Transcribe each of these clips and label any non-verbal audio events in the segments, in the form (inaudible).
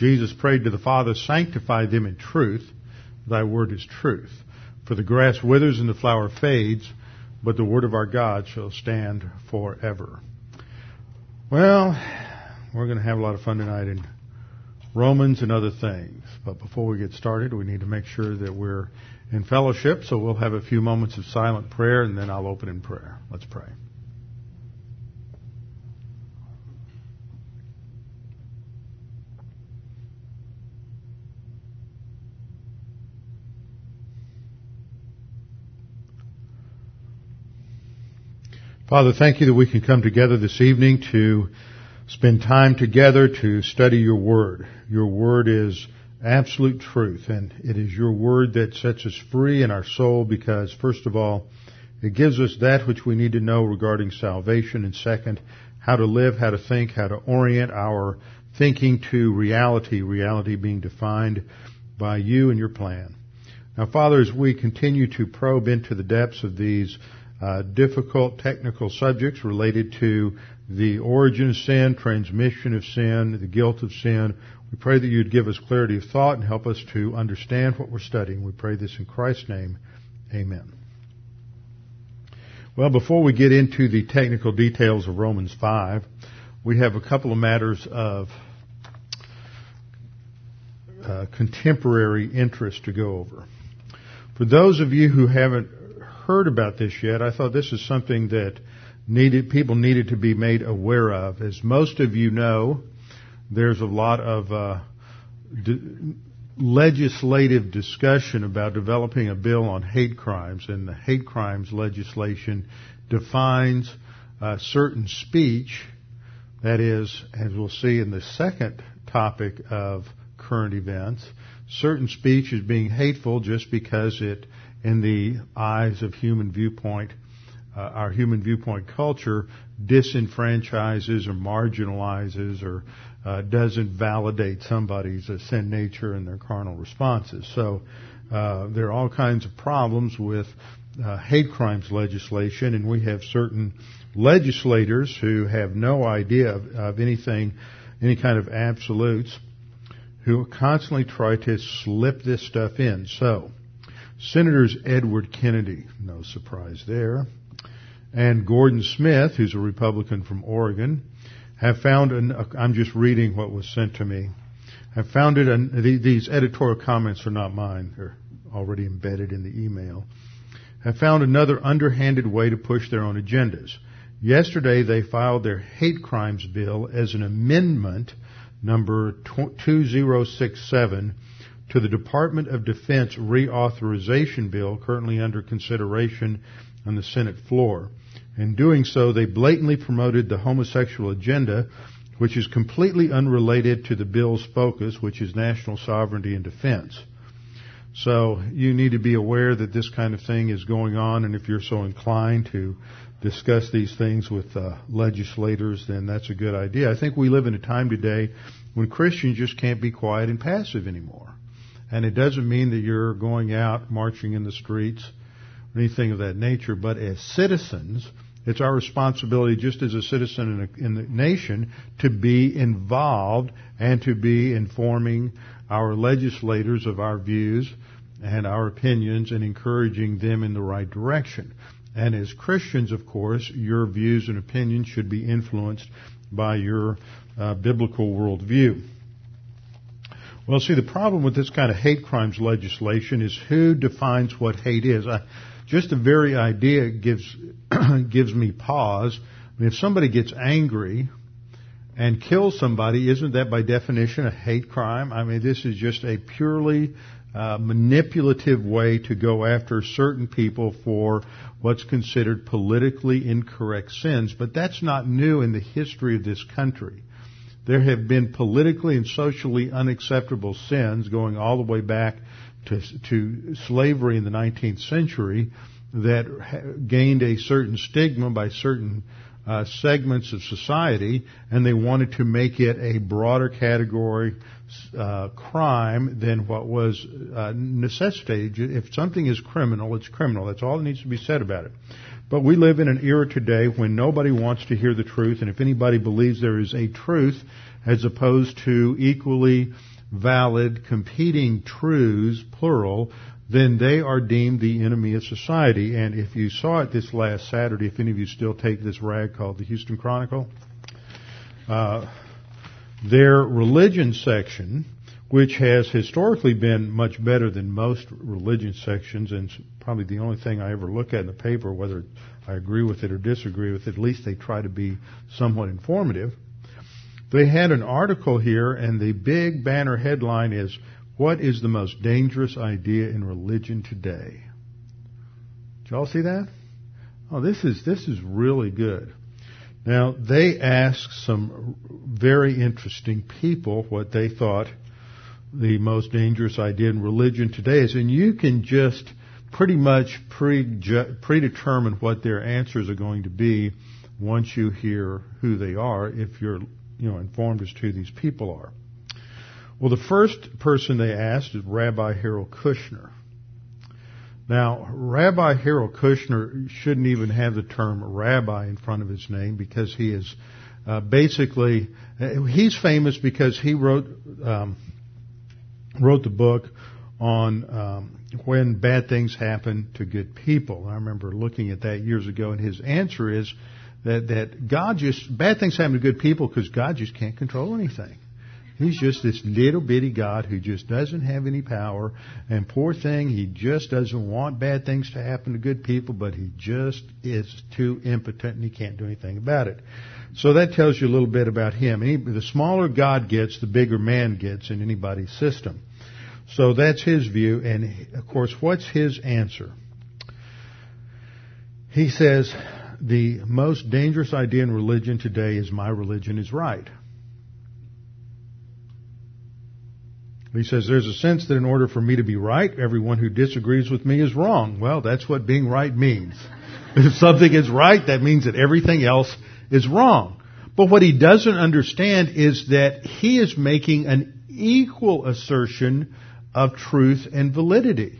Jesus prayed to the Father, sanctify them in truth. Thy word is truth. For the grass withers and the flower fades, but the word of our God shall stand forever. Well, we're going to have a lot of fun tonight in Romans and other things. But before we get started, we need to make sure that we're in fellowship, so we'll have a few moments of silent prayer and then I'll open in prayer. Let's pray. Father, thank you that we can come together this evening to spend time together to study your word. Your word is absolute truth and it is your word that sets us free in our soul because first of all, it gives us that which we need to know regarding salvation and second, how to live, how to think, how to orient our thinking to reality, reality being defined by you and your plan. Now Father, as we continue to probe into the depths of these uh, difficult technical subjects related to the origin of sin, transmission of sin, the guilt of sin. We pray that you'd give us clarity of thought and help us to understand what we're studying. We pray this in Christ's name. Amen. Well, before we get into the technical details of Romans 5, we have a couple of matters of uh, contemporary interest to go over. For those of you who haven't heard about this yet, I thought this is something that needed people needed to be made aware of. As most of you know, there's a lot of uh, d- legislative discussion about developing a bill on hate crimes, and the hate crimes legislation defines uh, certain speech. That is, as we'll see in the second topic of current events, certain speech is being hateful just because it in the eyes of human viewpoint, uh, our human viewpoint culture disenfranchises or marginalizes or uh, doesn't validate somebody's sin nature and their carnal responses. So uh, there are all kinds of problems with uh, hate crimes legislation, and we have certain legislators who have no idea of, of anything, any kind of absolutes, who constantly try to slip this stuff in. So Senators Edward Kennedy, no surprise there, and Gordon Smith, who's a Republican from Oregon, have found, an, I'm just reading what was sent to me, have found it, an, these editorial comments are not mine, they're already embedded in the email, have found another underhanded way to push their own agendas. Yesterday they filed their hate crimes bill as an amendment number 2067 to the Department of Defense reauthorization bill currently under consideration on the Senate floor. In doing so, they blatantly promoted the homosexual agenda, which is completely unrelated to the bill's focus, which is national sovereignty and defense. So you need to be aware that this kind of thing is going on, and if you're so inclined to discuss these things with uh, legislators, then that's a good idea. I think we live in a time today when Christians just can't be quiet and passive anymore. And it doesn't mean that you're going out marching in the streets or anything of that nature, but as citizens, it's our responsibility just as a citizen in, a, in the nation to be involved and to be informing our legislators of our views and our opinions and encouraging them in the right direction. And as Christians, of course, your views and opinions should be influenced by your uh, biblical worldview. Well, see, the problem with this kind of hate crimes legislation is who defines what hate is. I, just the very idea gives (clears throat) gives me pause. I mean, if somebody gets angry and kills somebody, isn't that by definition a hate crime? I mean, this is just a purely uh, manipulative way to go after certain people for what's considered politically incorrect sins. But that's not new in the history of this country. There have been politically and socially unacceptable sins going all the way back to, to slavery in the 19th century that gained a certain stigma by certain uh, segments of society, and they wanted to make it a broader category uh, crime than what was uh, necessitated. If something is criminal, it's criminal. That's all that needs to be said about it. But we live in an era today when nobody wants to hear the truth, and if anybody believes there is a truth as opposed to equally valid competing truths, plural, then they are deemed the enemy of society. And if you saw it this last Saturday, if any of you still take this rag called the Houston Chronicle, uh, their religion section, which has historically been much better than most religion sections, and probably the only thing I ever look at in the paper, whether I agree with it or disagree with it, at least they try to be somewhat informative. They had an article here, and the big banner headline is what is the most dangerous idea in religion today? Did y'all see that? Oh, this is, this is really good. Now, they asked some very interesting people what they thought the most dangerous idea in religion today is, and you can just pretty much predetermine what their answers are going to be once you hear who they are, if you're, you know, informed as to who these people are. Well, the first person they asked is Rabbi Harold Kushner. Now, Rabbi Harold Kushner shouldn't even have the term rabbi in front of his name because he is uh, basically he's famous because he wrote um, wrote the book on um, when bad things happen to good people. I remember looking at that years ago, and his answer is that that God just bad things happen to good people because God just can't control anything. He's just this little bitty God who just doesn't have any power. And poor thing, he just doesn't want bad things to happen to good people, but he just is too impotent and he can't do anything about it. So that tells you a little bit about him. The smaller God gets, the bigger man gets in anybody's system. So that's his view. And of course, what's his answer? He says, the most dangerous idea in religion today is my religion is right. He says there's a sense that in order for me to be right, everyone who disagrees with me is wrong. Well, that's what being right means. (laughs) If something is right, that means that everything else is wrong. But what he doesn't understand is that he is making an equal assertion of truth and validity.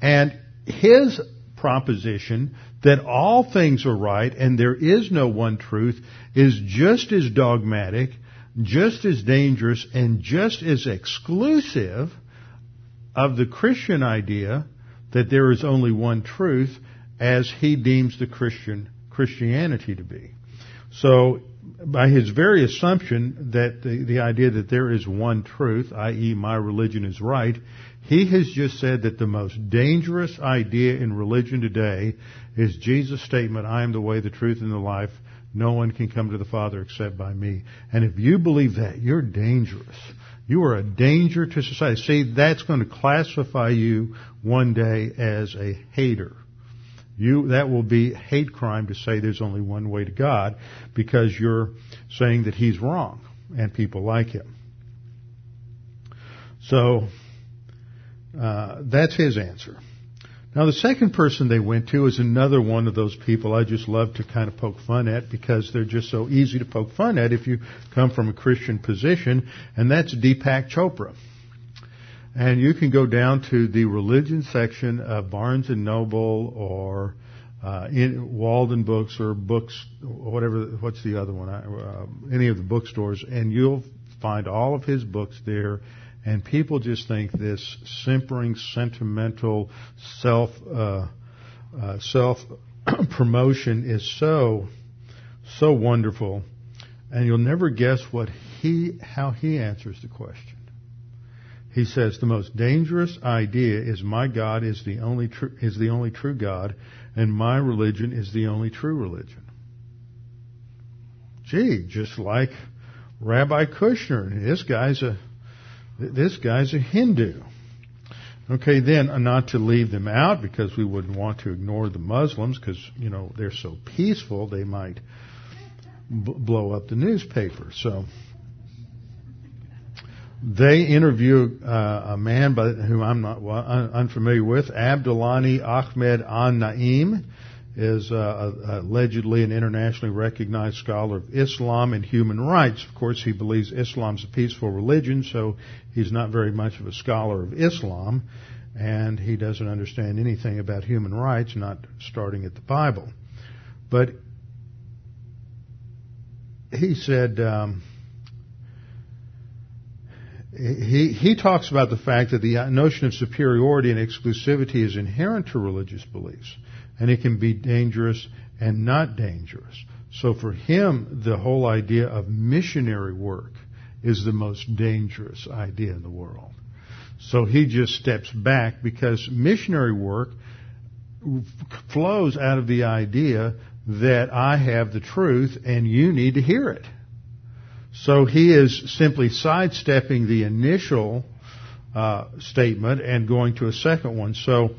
And his proposition that all things are right and there is no one truth is just as dogmatic just as dangerous and just as exclusive of the Christian idea that there is only one truth as he deems the Christian Christianity to be. So by his very assumption that the, the idea that there is one truth, i.e. my religion is right, he has just said that the most dangerous idea in religion today is Jesus' statement, I am the way, the truth, and the life. No one can come to the Father except by me. And if you believe that, you're dangerous. You are a danger to society. See, that's going to classify you one day as a hater. You, that will be hate crime to say there's only one way to God because you're saying that he's wrong and people like him. So, uh, that's his answer. Now the second person they went to is another one of those people I just love to kind of poke fun at because they're just so easy to poke fun at if you come from a Christian position, and that's Deepak Chopra. And you can go down to the religion section of Barnes and Noble or uh, in Waldenbooks or books, whatever. What's the other one? Uh, any of the bookstores, and you'll find all of his books there and people just think this simpering, sentimental self uh, uh, self promotion is so so wonderful, and you'll never guess what he how he answers the question. He says the most dangerous idea is my God is the only true is the only true God, and my religion is the only true religion. Gee, just like Rabbi Kushner, this guy's a this guy's a Hindu. Okay, then uh, not to leave them out because we wouldn't want to ignore the Muslims because you know they're so peaceful they might b- blow up the newspaper. So they interview uh, a man by whom I'm not un- unfamiliar with, Abdullahi Ahmed An Naim, is uh, allegedly an internationally recognized scholar of Islam and human rights. Of course, he believes Islam's a peaceful religion, so he's not very much of a scholar of Islam, and he doesn't understand anything about human rights, not starting at the Bible. But he said. Um, he, he talks about the fact that the notion of superiority and exclusivity is inherent to religious beliefs, and it can be dangerous and not dangerous. So for him, the whole idea of missionary work is the most dangerous idea in the world. So he just steps back because missionary work flows out of the idea that I have the truth and you need to hear it. So he is simply sidestepping the initial uh, statement and going to a second one. So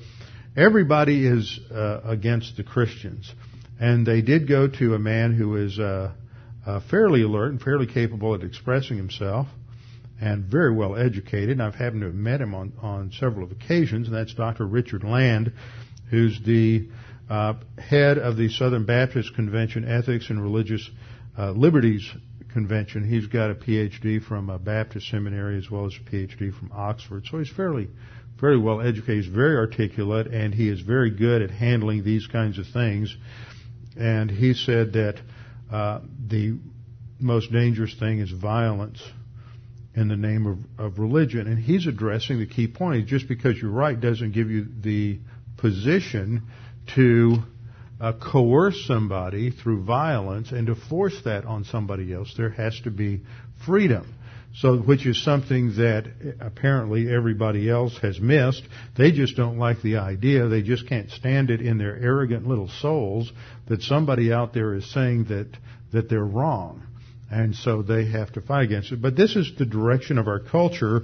everybody is uh, against the Christians. And they did go to a man who is uh, uh fairly alert and fairly capable at expressing himself and very well educated. And I've happened to have met him on, on several occasions, and that's Dr. Richard Land, who's the uh, head of the Southern Baptist Convention Ethics and Religious uh, Liberties convention. He's got a PhD from a Baptist seminary as well as a PhD from Oxford. So he's fairly, fairly well educated. He's very articulate and he is very good at handling these kinds of things. And he said that uh, the most dangerous thing is violence in the name of, of religion. And he's addressing the key point. Just because you're right doesn't give you the position to uh, coerce somebody through violence and to force that on somebody else. There has to be freedom. So, which is something that apparently everybody else has missed. They just don't like the idea. They just can't stand it in their arrogant little souls that somebody out there is saying that, that they're wrong. And so they have to fight against it. But this is the direction of our culture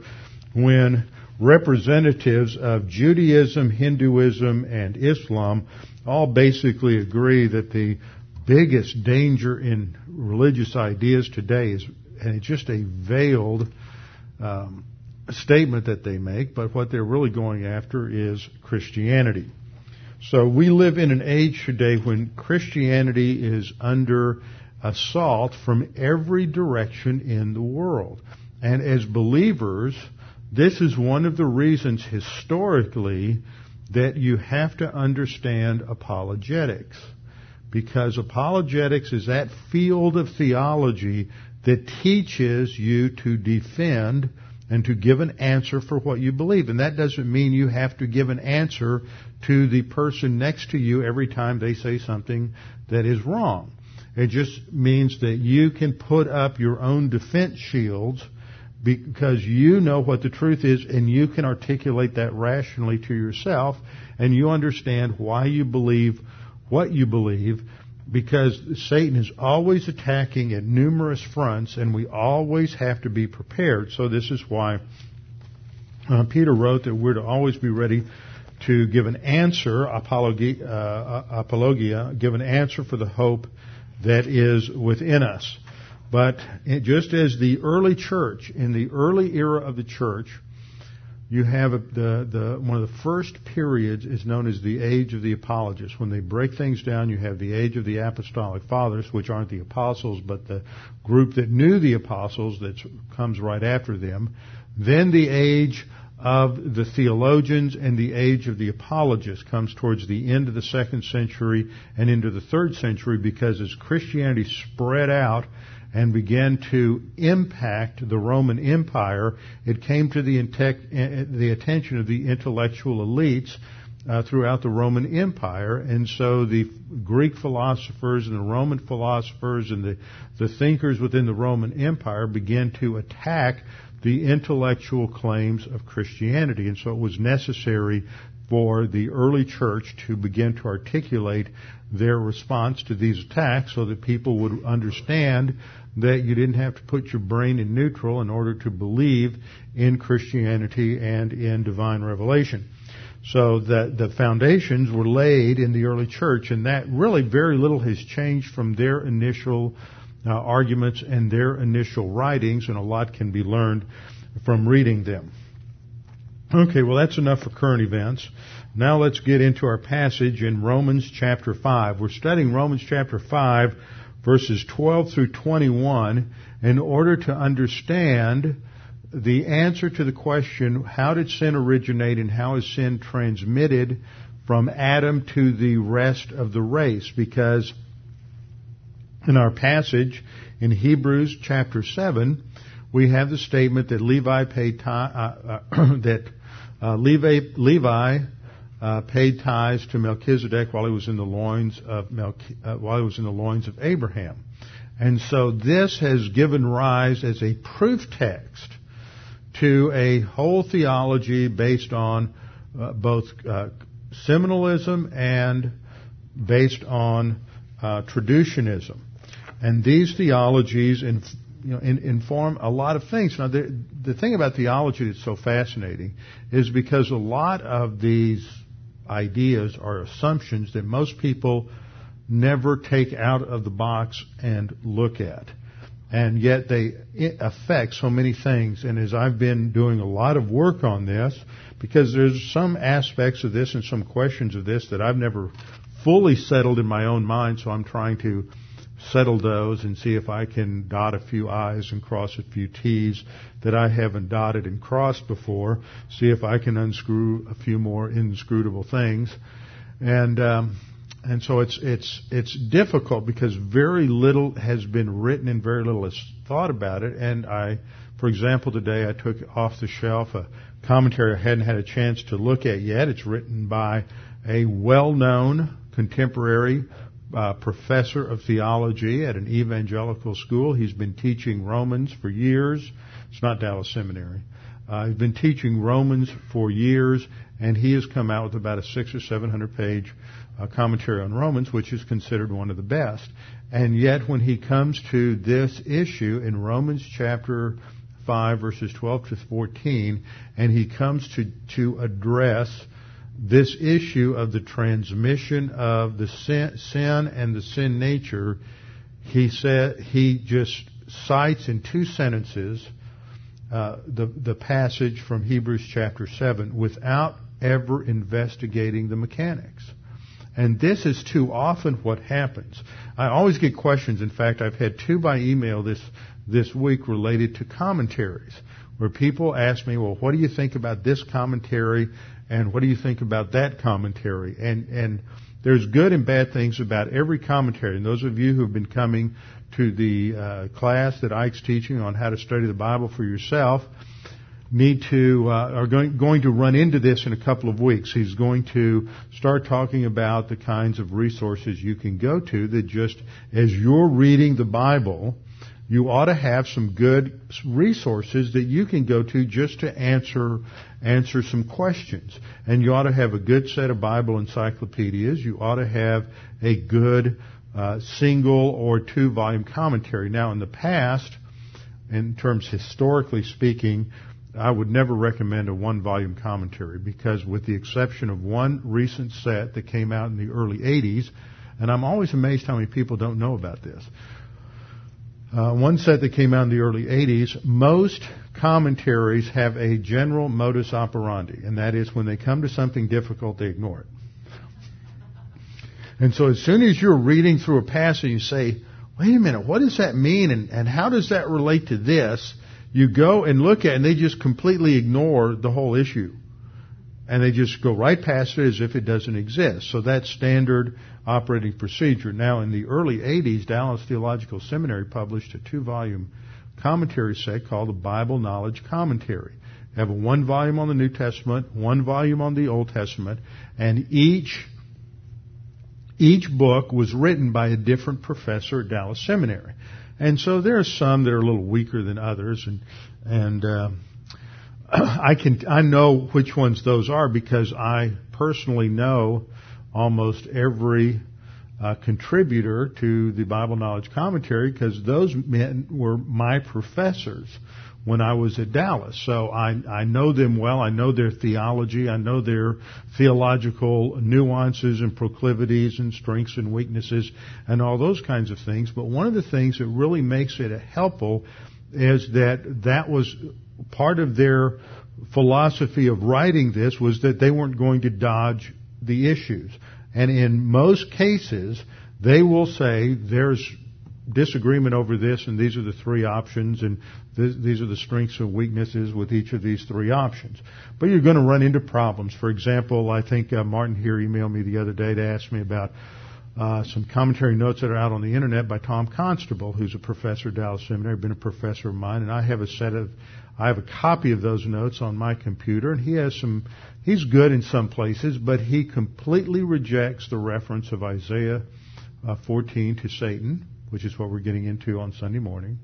when representatives of Judaism, Hinduism, and Islam all basically agree that the biggest danger in religious ideas today is, and it's just a veiled um, statement that they make, but what they're really going after is Christianity. So we live in an age today when Christianity is under assault from every direction in the world. And as believers, this is one of the reasons historically that you have to understand apologetics. Because apologetics is that field of theology that teaches you to defend and to give an answer for what you believe. And that doesn't mean you have to give an answer to the person next to you every time they say something that is wrong. It just means that you can put up your own defense shields because you know what the truth is and you can articulate that rationally to yourself and you understand why you believe what you believe because Satan is always attacking at numerous fronts and we always have to be prepared. So this is why uh, Peter wrote that we're to always be ready to give an answer, apologia, uh, apologia, give an answer for the hope that is within us. But just as the early church, in the early era of the church, you have the, the, one of the first periods is known as the age of the apologists. When they break things down, you have the age of the apostolic fathers, which aren't the apostles, but the group that knew the apostles that comes right after them. Then the age of the theologians and the age of the apologists comes towards the end of the second century and into the third century because as Christianity spread out, and began to impact the Roman Empire, it came to the, the attention of the intellectual elites uh, throughout the Roman Empire, and so the Greek philosophers and the Roman philosophers and the, the thinkers within the Roman Empire began to attack the intellectual claims of Christianity, and so it was necessary for the early church to begin to articulate their response to these attacks so that people would understand that you didn't have to put your brain in neutral in order to believe in Christianity and in divine revelation. So that the foundations were laid in the early church and that really very little has changed from their initial uh, arguments and their initial writings and a lot can be learned from reading them. Okay, well that's enough for current events. Now let's get into our passage in Romans chapter 5. We're studying Romans chapter 5 verses 12 through 21 in order to understand the answer to the question, how did sin originate and how is sin transmitted from Adam to the rest of the race? Because in our passage in Hebrews chapter 7, we have the statement that Levi paid uh, uh, (clears throat) that uh, Levi, Levi uh, paid tithes to Melchizedek while he was in the loins of Melch- uh, while he was in the loins of Abraham, and so this has given rise as a proof text to a whole theology based on uh, both uh, seminalism and based on uh, traducianism, and these theologies in, you know, in, inform a lot of things. Now, the, the thing about theology that's so fascinating is because a lot of these ideas or assumptions that most people never take out of the box and look at. And yet they affect so many things. And as I've been doing a lot of work on this, because there's some aspects of this and some questions of this that I've never fully settled in my own mind, so I'm trying to settle those and see if I can dot a few I's and cross a few T's that I haven't dotted and crossed before. See if I can unscrew a few more inscrutable things. And, um, and so it's, it's, it's difficult because very little has been written and very little is thought about it. And I, for example, today I took off the shelf a commentary I hadn't had a chance to look at yet. It's written by a well-known contemporary uh, professor of theology at an evangelical school. He's been teaching Romans for years. It's not Dallas Seminary. Uh, he's been teaching Romans for years, and he has come out with about a six or seven hundred page uh, commentary on Romans, which is considered one of the best. And yet, when he comes to this issue in Romans chapter 5 verses 12 to 14, and he comes to, to address this issue of the transmission of the sin, sin and the sin nature, he said he just cites in two sentences uh, the the passage from Hebrews chapter seven without ever investigating the mechanics. And this is too often what happens. I always get questions. In fact, I've had two by email this this week related to commentaries where people ask me, well, what do you think about this commentary and what do you think about that commentary? And, and there's good and bad things about every commentary. And those of you who have been coming to the uh, class that Ike's teaching on how to study the Bible for yourself need to uh, are going, going to run into this in a couple of weeks. He's going to start talking about the kinds of resources you can go to that just as you're reading the Bible, you ought to have some good resources that you can go to just to answer answer some questions. And you ought to have a good set of Bible encyclopedias. You ought to have a good uh, single or two volume commentary. Now, in the past, in terms historically speaking, I would never recommend a one volume commentary because, with the exception of one recent set that came out in the early 80s, and I'm always amazed how many people don't know about this. Uh, one set that came out in the early 80s, most commentaries have a general modus operandi, and that is when they come to something difficult, they ignore it. And so as soon as you're reading through a passage, you say, wait a minute, what does that mean, and, and how does that relate to this? You go and look at it, and they just completely ignore the whole issue. And they just go right past it as if it doesn't exist. So that's standard operating procedure. Now, in the early 80s, Dallas Theological Seminary published a two volume commentary set called the Bible Knowledge Commentary. They have one volume on the New Testament, one volume on the Old Testament, and each each book was written by a different professor at Dallas Seminary. And so there are some that are a little weaker than others, and and uh, (clears throat) I can I know which ones those are because I personally know almost every uh, contributor to the Bible Knowledge Commentary because those men were my professors when I was at Dallas. So I, I know them well. I know their theology. I know their theological nuances and proclivities and strengths and weaknesses and all those kinds of things. But one of the things that really makes it helpful is that that was part of their philosophy of writing this was that they weren't going to dodge the issues. And in most cases, they will say there's disagreement over this and these are the three options and th- these are the strengths and weaknesses with each of these three options. But you're going to run into problems. For example, I think uh, Martin here emailed me the other day to ask me about uh, some commentary notes that are out on the internet by Tom Constable, who's a professor at Dallas Seminary, been a professor of mine, and I have a set of, I have a copy of those notes on my computer, and he has some, he's good in some places, but he completely rejects the reference of Isaiah uh, 14 to Satan, which is what we're getting into on Sunday morning,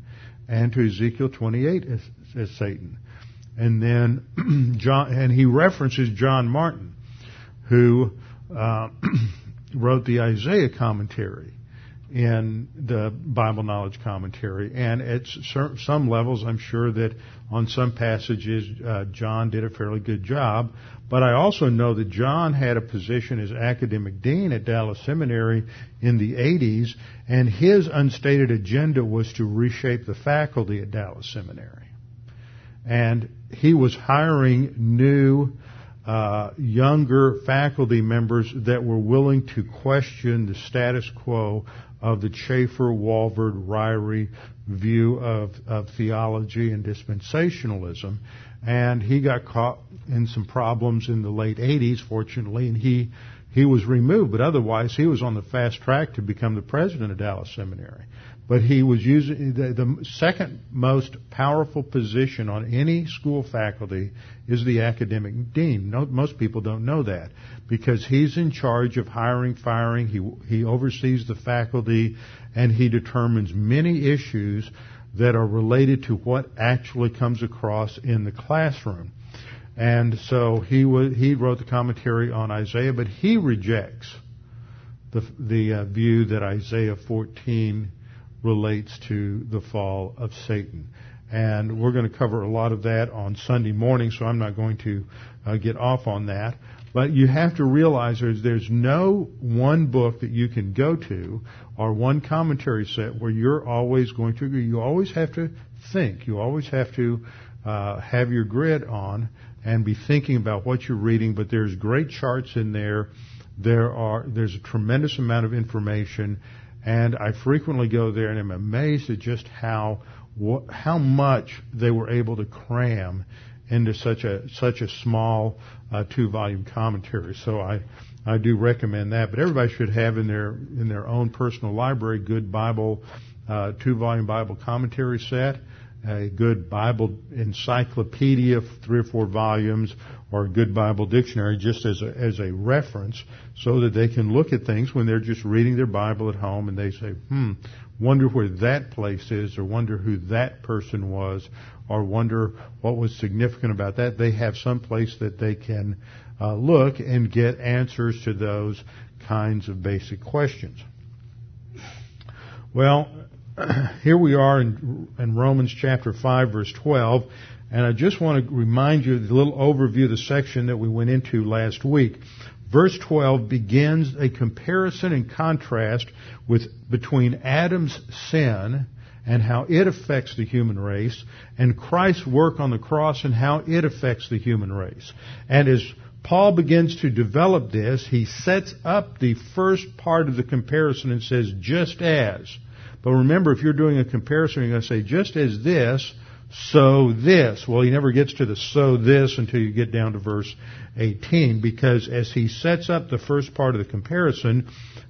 and to Ezekiel 28 as, as Satan. And then (clears throat) John, and he references John Martin, who uh, (clears throat) wrote the Isaiah commentary in the Bible Knowledge Commentary. And at some levels, I'm sure that on some passages, uh, John did a fairly good job. But I also know that John had a position as academic dean at Dallas Seminary in the 80s, and his unstated agenda was to reshape the faculty at Dallas Seminary. And he was hiring new uh, younger faculty members that were willing to question the status quo of the Chafer, Walvoord, Ryrie view of, of theology and dispensationalism. And he got caught in some problems in the late 80s, fortunately, and he, he was removed, but otherwise he was on the fast track to become the president of Dallas Seminary. But he was using the, the second most powerful position on any school faculty is the academic dean. No, most people don't know that because he's in charge of hiring, firing. He he oversees the faculty, and he determines many issues that are related to what actually comes across in the classroom. And so he he wrote the commentary on Isaiah, but he rejects the the uh, view that Isaiah 14 relates to the fall of Satan. And we're going to cover a lot of that on Sunday morning, so I'm not going to uh, get off on that. But you have to realize there's, there's no one book that you can go to or one commentary set where you're always going to agree. You always have to think. You always have to uh, have your grid on and be thinking about what you're reading. But there's great charts in there. There are there's a tremendous amount of information, and I frequently go there and I'm amazed at just how how much they were able to cram into such a such a small uh, two volume commentary. So I I do recommend that. But everybody should have in their in their own personal library good Bible uh, two volume Bible commentary set a good Bible encyclopedia, three or four volumes, or a good Bible dictionary just as a, as a reference so that they can look at things when they're just reading their Bible at home and they say, hmm, wonder where that place is or wonder who that person was or wonder what was significant about that. They have some place that they can uh, look and get answers to those kinds of basic questions. Well, (clears throat) here we are in, in, Romans chapter 5 verse 12, and I just want to remind you of the little overview of the section that we went into last week. Verse 12 begins a comparison and contrast with, between Adam's sin and how it affects the human race and Christ's work on the cross and how it affects the human race. And as Paul begins to develop this, he sets up the first part of the comparison and says, just as. But remember, if you're doing a comparison, you're going to say, just as this, so this. Well, he never gets to the so this until you get down to verse 18, because as he sets up the first part of the comparison,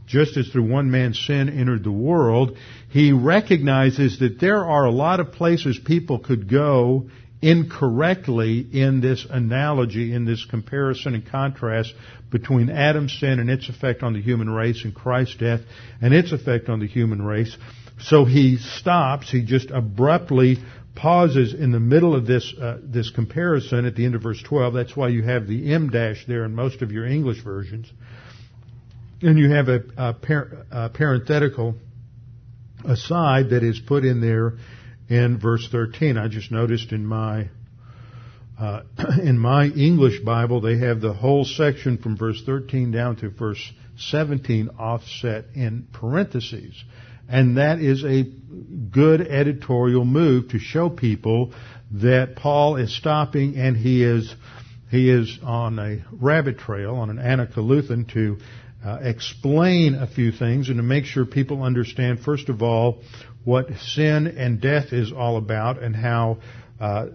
just as through one man's sin entered the world, he recognizes that there are a lot of places people could go incorrectly in this analogy, in this comparison and contrast between Adam's sin and its effect on the human race and Christ's death and its effect on the human race. So he stops, he just abruptly pauses in the middle of this uh, this comparison at the end of verse 12. That's why you have the em dash there in most of your English versions. And you have a, a, par- a parenthetical aside that is put in there in verse 13. I just noticed in my uh, (clears throat) in my English Bible they have the whole section from verse 13 down to verse 17 offset in parentheses. And that is a good editorial move to show people that Paul is stopping and he is he is on a rabbit trail, on an anacoluthon to uh, explain a few things and to make sure people understand, first of all, what sin and death is all about and how uh,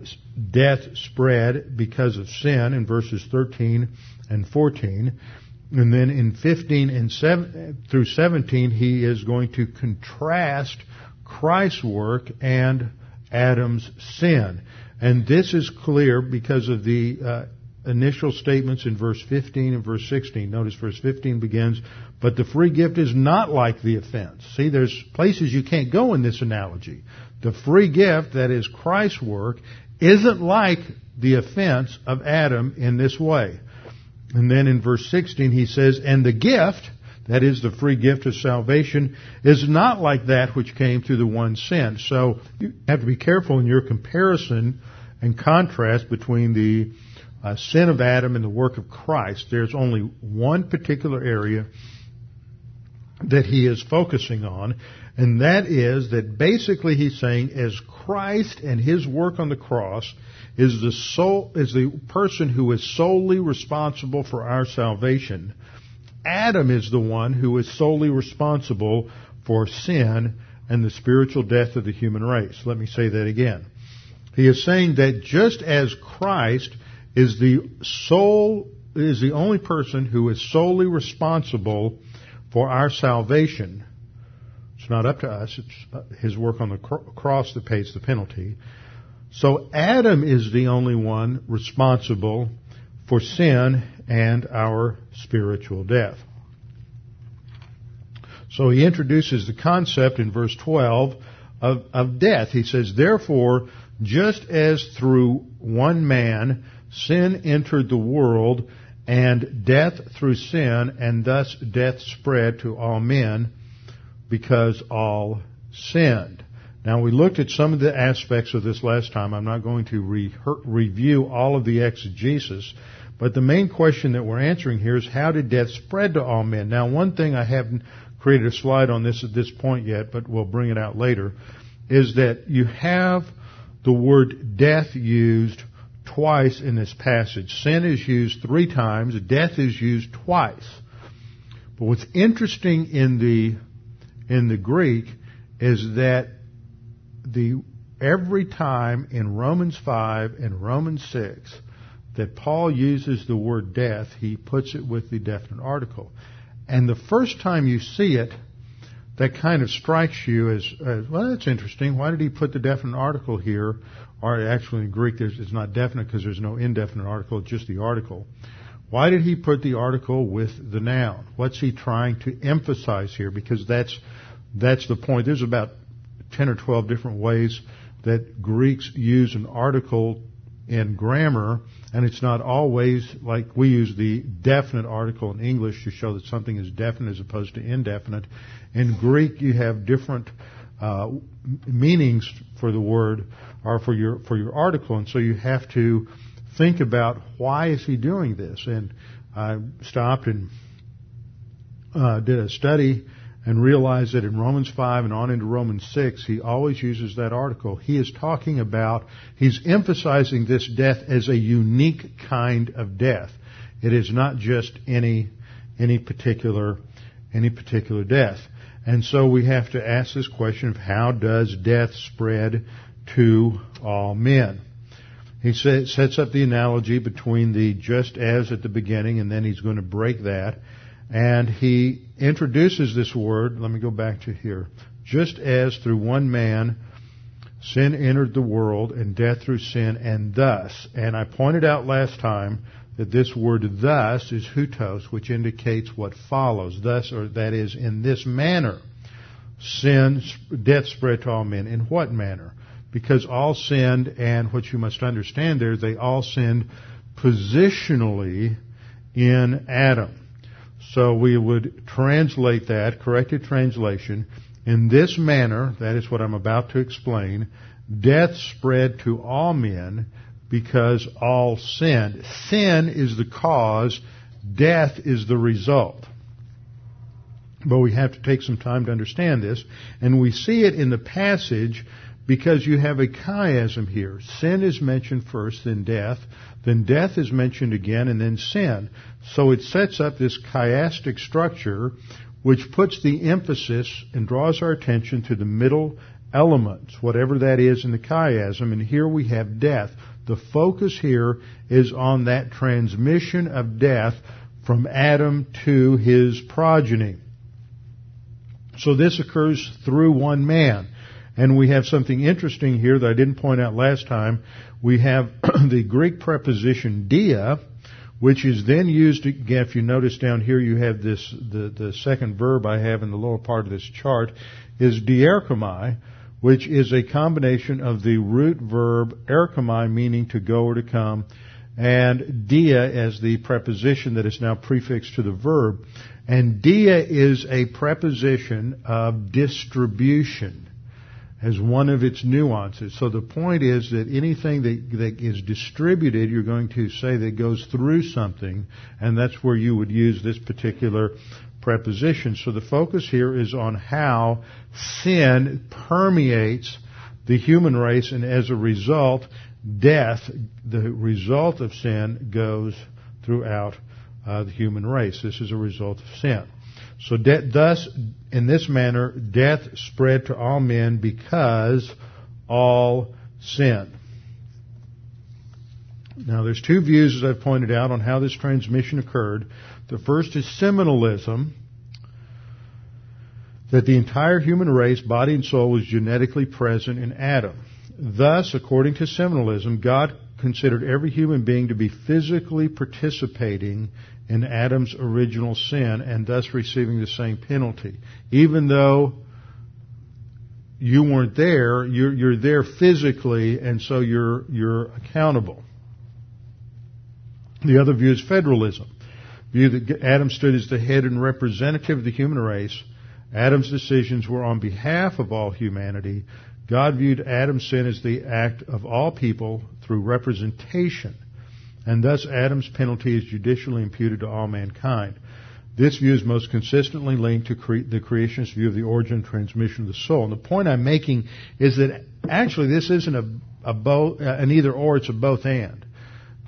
death spread because of sin in verses 13 and 14. And then in 15 and 7, through 17, he is going to contrast Christ's work and Adam's sin. And this is clear because of the uh, initial statements in verse 15 and verse 16. Notice verse 15 begins, but the free gift is not like the offense. See, there's places you can't go in this analogy. The free gift, that is Christ's work, isn't like the offense of Adam in this way. And then in verse 16 he says, and the gift, that is the free gift of salvation, is not like that which came through the one sin. So you have to be careful in your comparison and contrast between the uh, sin of Adam and the work of Christ, there's only one particular area that he is focusing on, and that is that basically he's saying as Christ and his work on the cross is the soul, is the person who is solely responsible for our salvation. Adam is the one who is solely responsible for sin and the spiritual death of the human race. Let me say that again. He is saying that just as Christ is the sole is the only person who is solely responsible for our salvation. Not up to us. It's his work on the cross that pays the penalty. So Adam is the only one responsible for sin and our spiritual death. So he introduces the concept in verse 12 of, of death. He says, therefore, just as through one man sin entered the world and death through sin, and thus death spread to all men because all sinned. Now we looked at some of the aspects of this last time. I'm not going to re- review all of the exegesis, but the main question that we're answering here is how did death spread to all men? Now one thing I haven't created a slide on this at this point yet, but we'll bring it out later, is that you have the word death used twice in this passage. Sin is used three times, death is used twice. But what's interesting in the in the Greek is that the every time in Romans 5 and Romans 6 that Paul uses the word death, he puts it with the definite article. And the first time you see it, that kind of strikes you as, as, well, that's interesting. Why did he put the definite article here? Or actually in Greek, it's not definite because there's no indefinite article, just the article. Why did he put the article with the noun? What's he trying to emphasize here? Because that's, that's the point. There's about 10 or 12 different ways that Greeks use an article in grammar, and it's not always like we use the definite article in English to show that something is definite as opposed to indefinite. In Greek, you have different uh, meanings for the word or for your for your article, and so you have to think about why is he doing this. And I stopped and uh, did a study and realized that in Romans 5 and on into Romans 6, he always uses that article. He is talking about, he's emphasizing this death as a unique kind of death. It is not just any, any particular, any particular death. And so we have to ask this question of how does death spread to all men? He sets up the analogy between the just as at the beginning and then he's going to break that. And he introduces this word, let me go back to here. Just as through one man sin entered the world and death through sin and thus, and I pointed out last time that this word thus is houtos, which indicates what follows. Thus, or that is, in this manner, sin, death spread to all men. In what manner? Because all sinned, and what you must understand there, they all sinned positionally in Adam. So we would translate that, corrected translation, in this manner, that is what I'm about to explain, death spread to all men because all sinned. Sin is the cause, death is the result. But we have to take some time to understand this, and we see it in the passage because you have a chiasm here. Sin is mentioned first, then death, then death is mentioned again, and then sin. So it sets up this chiastic structure which puts the emphasis and draws our attention to the middle elements, whatever that is in the chiasm, and here we have death. The focus here is on that transmission of death from Adam to his progeny. So this occurs through one man. And we have something interesting here that I didn't point out last time. We have (clears throat) the Greek preposition dia, which is then used again. If you notice down here, you have this the the second verb I have in the lower part of this chart is dierchomai, which is a combination of the root verb erchomai, meaning to go or to come, and dia as the preposition that is now prefixed to the verb. And dia is a preposition of distribution as one of its nuances. So the point is that anything that, that is distributed, you're going to say that goes through something, and that's where you would use this particular preposition. So the focus here is on how sin permeates the human race, and as a result, death, the result of sin, goes throughout uh, the human race. This is a result of sin. So de- thus, in this manner, death spread to all men because all sin. Now, there's two views, as I've pointed out, on how this transmission occurred. The first is seminalism, that the entire human race, body and soul, was genetically present in Adam. Thus, according to seminalism, God considered every human being to be physically participating in Adam's original sin and thus receiving the same penalty. Even though you weren't there, you're, you're there physically and so you're, you're accountable. The other view is federalism. View that Adam stood as the head and representative of the human race. Adam's decisions were on behalf of all humanity. God viewed Adam's sin as the act of all people through representation and thus Adam's penalty is judicially imputed to all mankind. This view is most consistently linked to cre- the creationist view of the origin and transmission of the soul. And the point I'm making is that actually this isn't a, a both, uh, an either or, it's a both and.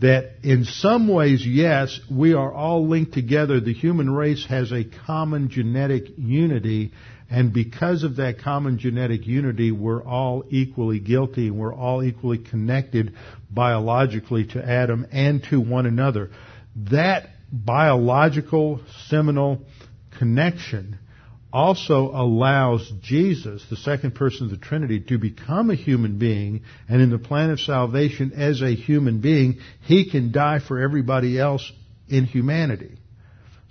That in some ways, yes, we are all linked together. The human race has a common genetic unity, and because of that common genetic unity, we're all equally guilty and we're all equally connected biologically to Adam and to one another. That biological seminal connection also allows Jesus, the second person of the Trinity, to become a human being, and in the plan of salvation as a human being, he can die for everybody else in humanity.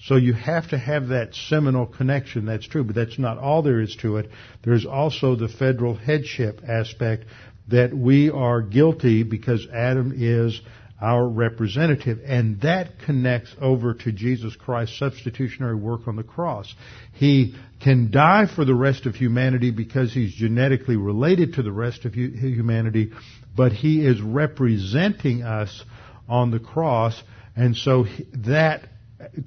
So you have to have that seminal connection, that's true, but that's not all there is to it. There's also the federal headship aspect that we are guilty because Adam is our representative. And that connects over to Jesus Christ's substitutionary work on the cross. He can die for the rest of humanity because he's genetically related to the rest of humanity, but he is representing us on the cross, and so that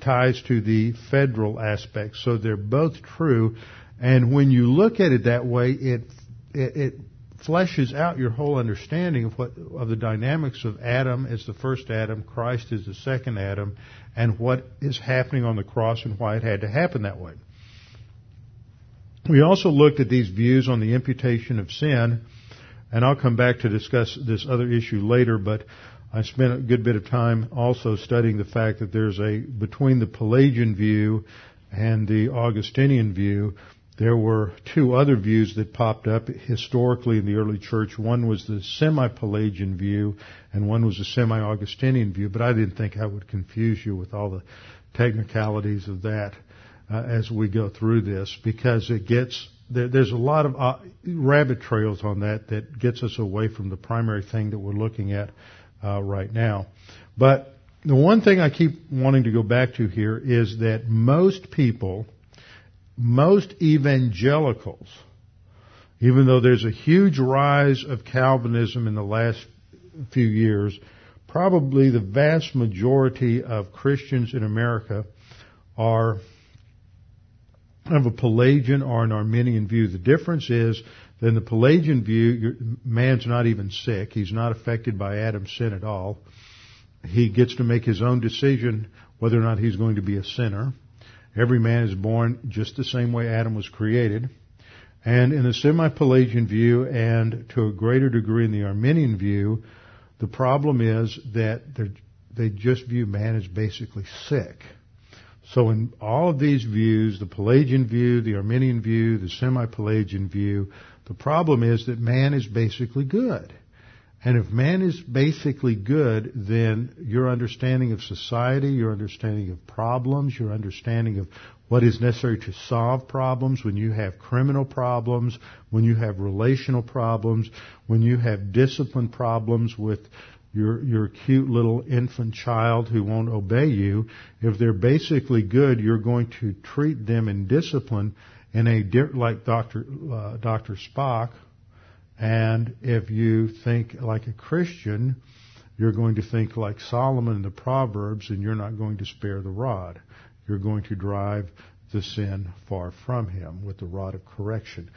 ties to the federal aspect. So they're both true. And when you look at it that way, it, it, it fleshes out your whole understanding of what of the dynamics of Adam as the first Adam, Christ as the second Adam, and what is happening on the cross and why it had to happen that way. We also looked at these views on the imputation of sin, and I'll come back to discuss this other issue later, but I spent a good bit of time also studying the fact that there's a, between the Pelagian view and the Augustinian view, there were two other views that popped up historically in the early church. One was the semi-Pelagian view, and one was the semi-Augustinian view. But I didn't think I would confuse you with all the technicalities of that uh, as we go through this, because it gets there, there's a lot of uh, rabbit trails on that that gets us away from the primary thing that we're looking at uh, right now. But the one thing I keep wanting to go back to here is that most people, most evangelicals, even though there's a huge rise of Calvinism in the last few years, probably the vast majority of Christians in America are of a Pelagian or an Arminian view. The difference is that in the Pelagian view, man's not even sick. He's not affected by Adam's sin at all. He gets to make his own decision whether or not he's going to be a sinner. Every man is born just the same way Adam was created. And in the semi-Pelagian view and to a greater degree in the Arminian view, the problem is that they just view man as basically sick. So in all of these views, the Pelagian view, the Arminian view, the semi-Pelagian view, the problem is that man is basically good. And if man is basically good, then your understanding of society, your understanding of problems, your understanding of what is necessary to solve problems, when you have criminal problems, when you have relational problems, when you have discipline problems with your, your cute little infant child who won't obey you, if they're basically good, you're going to treat them in discipline in a, like Dr. Uh, Dr. Spock and if you think like a Christian, you're going to think like Solomon in the Proverbs and you're not going to spare the rod. You're going to drive the sin far from him with the rod of correction.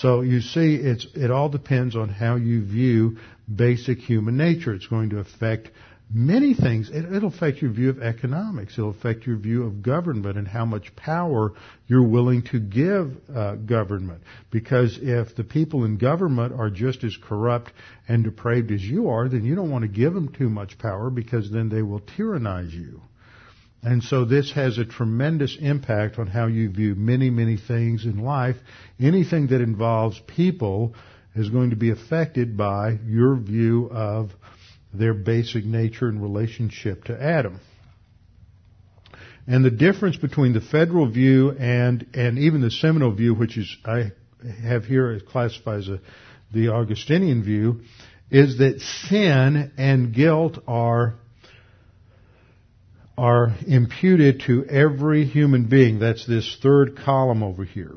So you see, it's, it all depends on how you view basic human nature. It's going to affect many things. It, will affect your view of economics. It'll affect your view of government and how much power you're willing to give uh, government. Because if the people in government are just as corrupt and depraved as you are, then you don't want to give them too much power because then they will tyrannize you. And so this has a tremendous impact on how you view many, many things in life. Anything that involves people is going to be affected by your view of their basic nature and relationship to Adam. And the difference between the federal view and, and even the seminal view, which is, I have here classified as a, the Augustinian view, is that sin and guilt are, are imputed to every human being. That's this third column over here.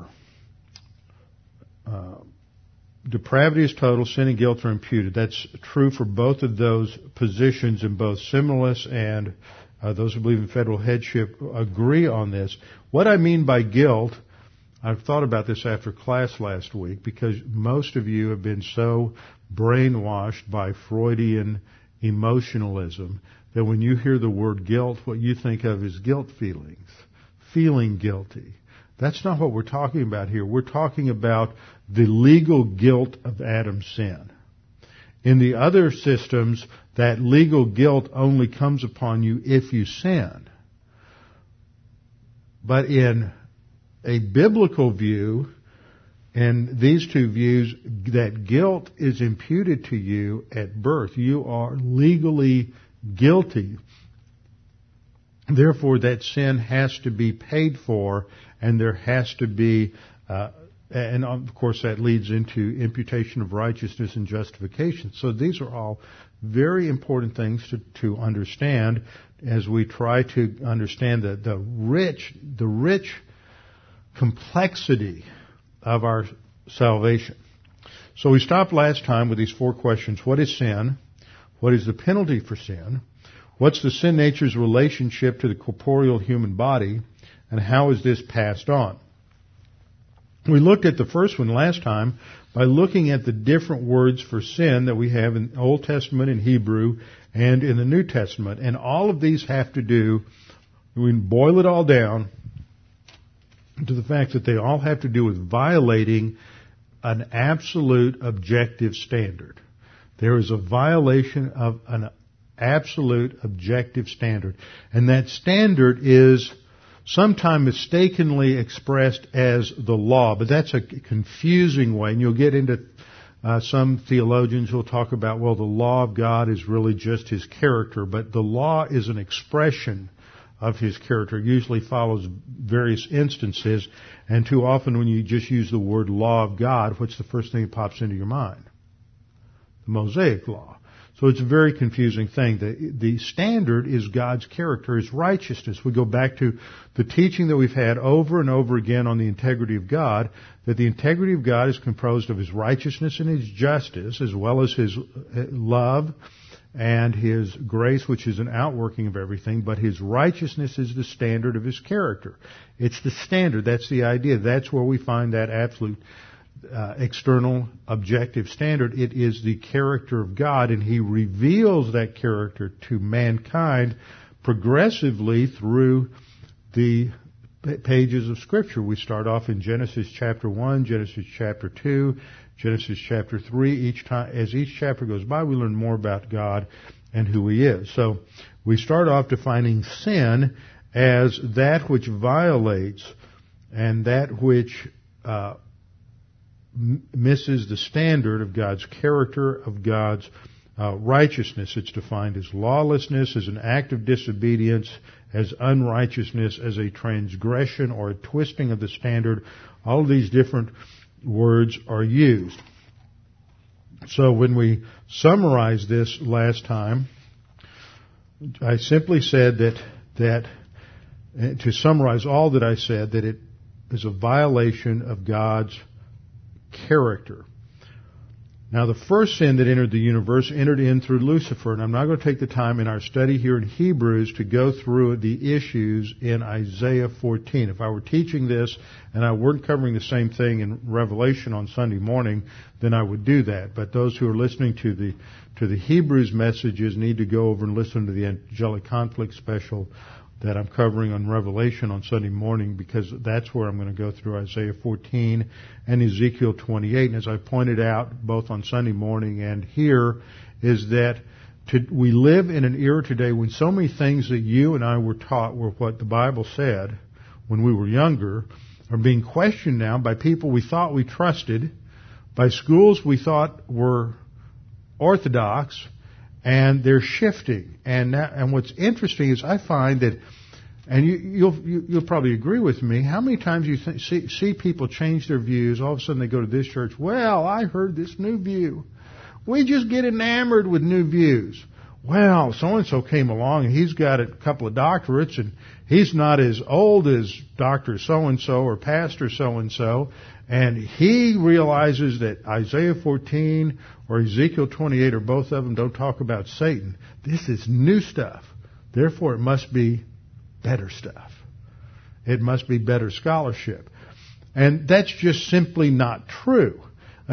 Uh, depravity is total, sin and guilt are imputed. That's true for both of those positions, and both seminalists and uh, those who believe in federal headship agree on this. What I mean by guilt, I've thought about this after class last week because most of you have been so brainwashed by Freudian emotionalism that when you hear the word guilt, what you think of is guilt feelings, feeling guilty. That's not what we're talking about here. We're talking about the legal guilt of Adam's sin. In the other systems, that legal guilt only comes upon you if you sin. But in a biblical view, and these two views, that guilt is imputed to you at birth. You are legally guilty. Therefore, that sin has to be paid for, and there has to be uh, and um, of course that leads into imputation of righteousness and justification. So these are all very important things to, to understand as we try to understand the, the rich, the rich complexity of our salvation. So we stopped last time with these four questions. What is sin? What is the penalty for sin? What's the sin nature's relationship to the corporeal human body? And how is this passed on? We looked at the first one last time by looking at the different words for sin that we have in Old Testament in Hebrew and in the New Testament. And all of these have to do, we boil it all down to the fact that they all have to do with violating an absolute objective standard. There is a violation of an absolute objective standard. And that standard is sometimes mistakenly expressed as the law, but that's a confusing way, and you'll get into uh, some theologians will talk about, well, the law of God is really just His character, but the law is an expression of His character. It usually follows various instances, and too often when you just use the word law of God, what's the first thing that pops into your mind? The Mosaic law. So it's a very confusing thing. The, the standard is God's character, His righteousness. We go back to the teaching that we've had over and over again on the integrity of God, that the integrity of God is composed of His righteousness and His justice, as well as His uh, love, and his grace, which is an outworking of everything, but his righteousness is the standard of his character. It's the standard. That's the idea. That's where we find that absolute uh, external objective standard. It is the character of God, and he reveals that character to mankind progressively through the pages of Scripture. We start off in Genesis chapter 1, Genesis chapter 2, Genesis chapter 3. Each time, as each chapter goes by, we learn more about God and who He is. So, we start off defining sin as that which violates and that which uh, misses the standard of God's character, of God's uh, righteousness. It's defined as lawlessness, as an act of disobedience, as unrighteousness, as a transgression or a twisting of the standard. All of these different words are used. So when we summarized this last time, I simply said that, that, eh, to summarize all that I said, that it is a violation of God's character. Now, the first sin that entered the universe entered in through Lucifer, and I'm not going to take the time in our study here in Hebrews to go through the issues in Isaiah 14. If I were teaching this and I weren't covering the same thing in Revelation on Sunday morning, then I would do that. But those who are listening to the to the Hebrews messages need to go over and listen to the angelic conflict special that I'm covering on Revelation on Sunday morning because that's where I'm going to go through Isaiah 14 and Ezekiel 28. And as I pointed out both on Sunday morning and here, is that to, we live in an era today when so many things that you and I were taught were what the Bible said when we were younger are being questioned now by people we thought we trusted, by schools we thought were orthodox, and they're shifting. And that, and what's interesting is I find that, and you, you'll you, will you will probably agree with me. How many times you th- see see people change their views? All of a sudden they go to this church. Well, I heard this new view. We just get enamored with new views. Well, so and so came along and he's got a couple of doctorates and he's not as old as Doctor so and so or Pastor so and so, and he realizes that Isaiah 14 or Ezekiel 28 or both of them don't talk about Satan. This is new stuff. Therefore, it must be better stuff. It must be better scholarship. And that's just simply not true.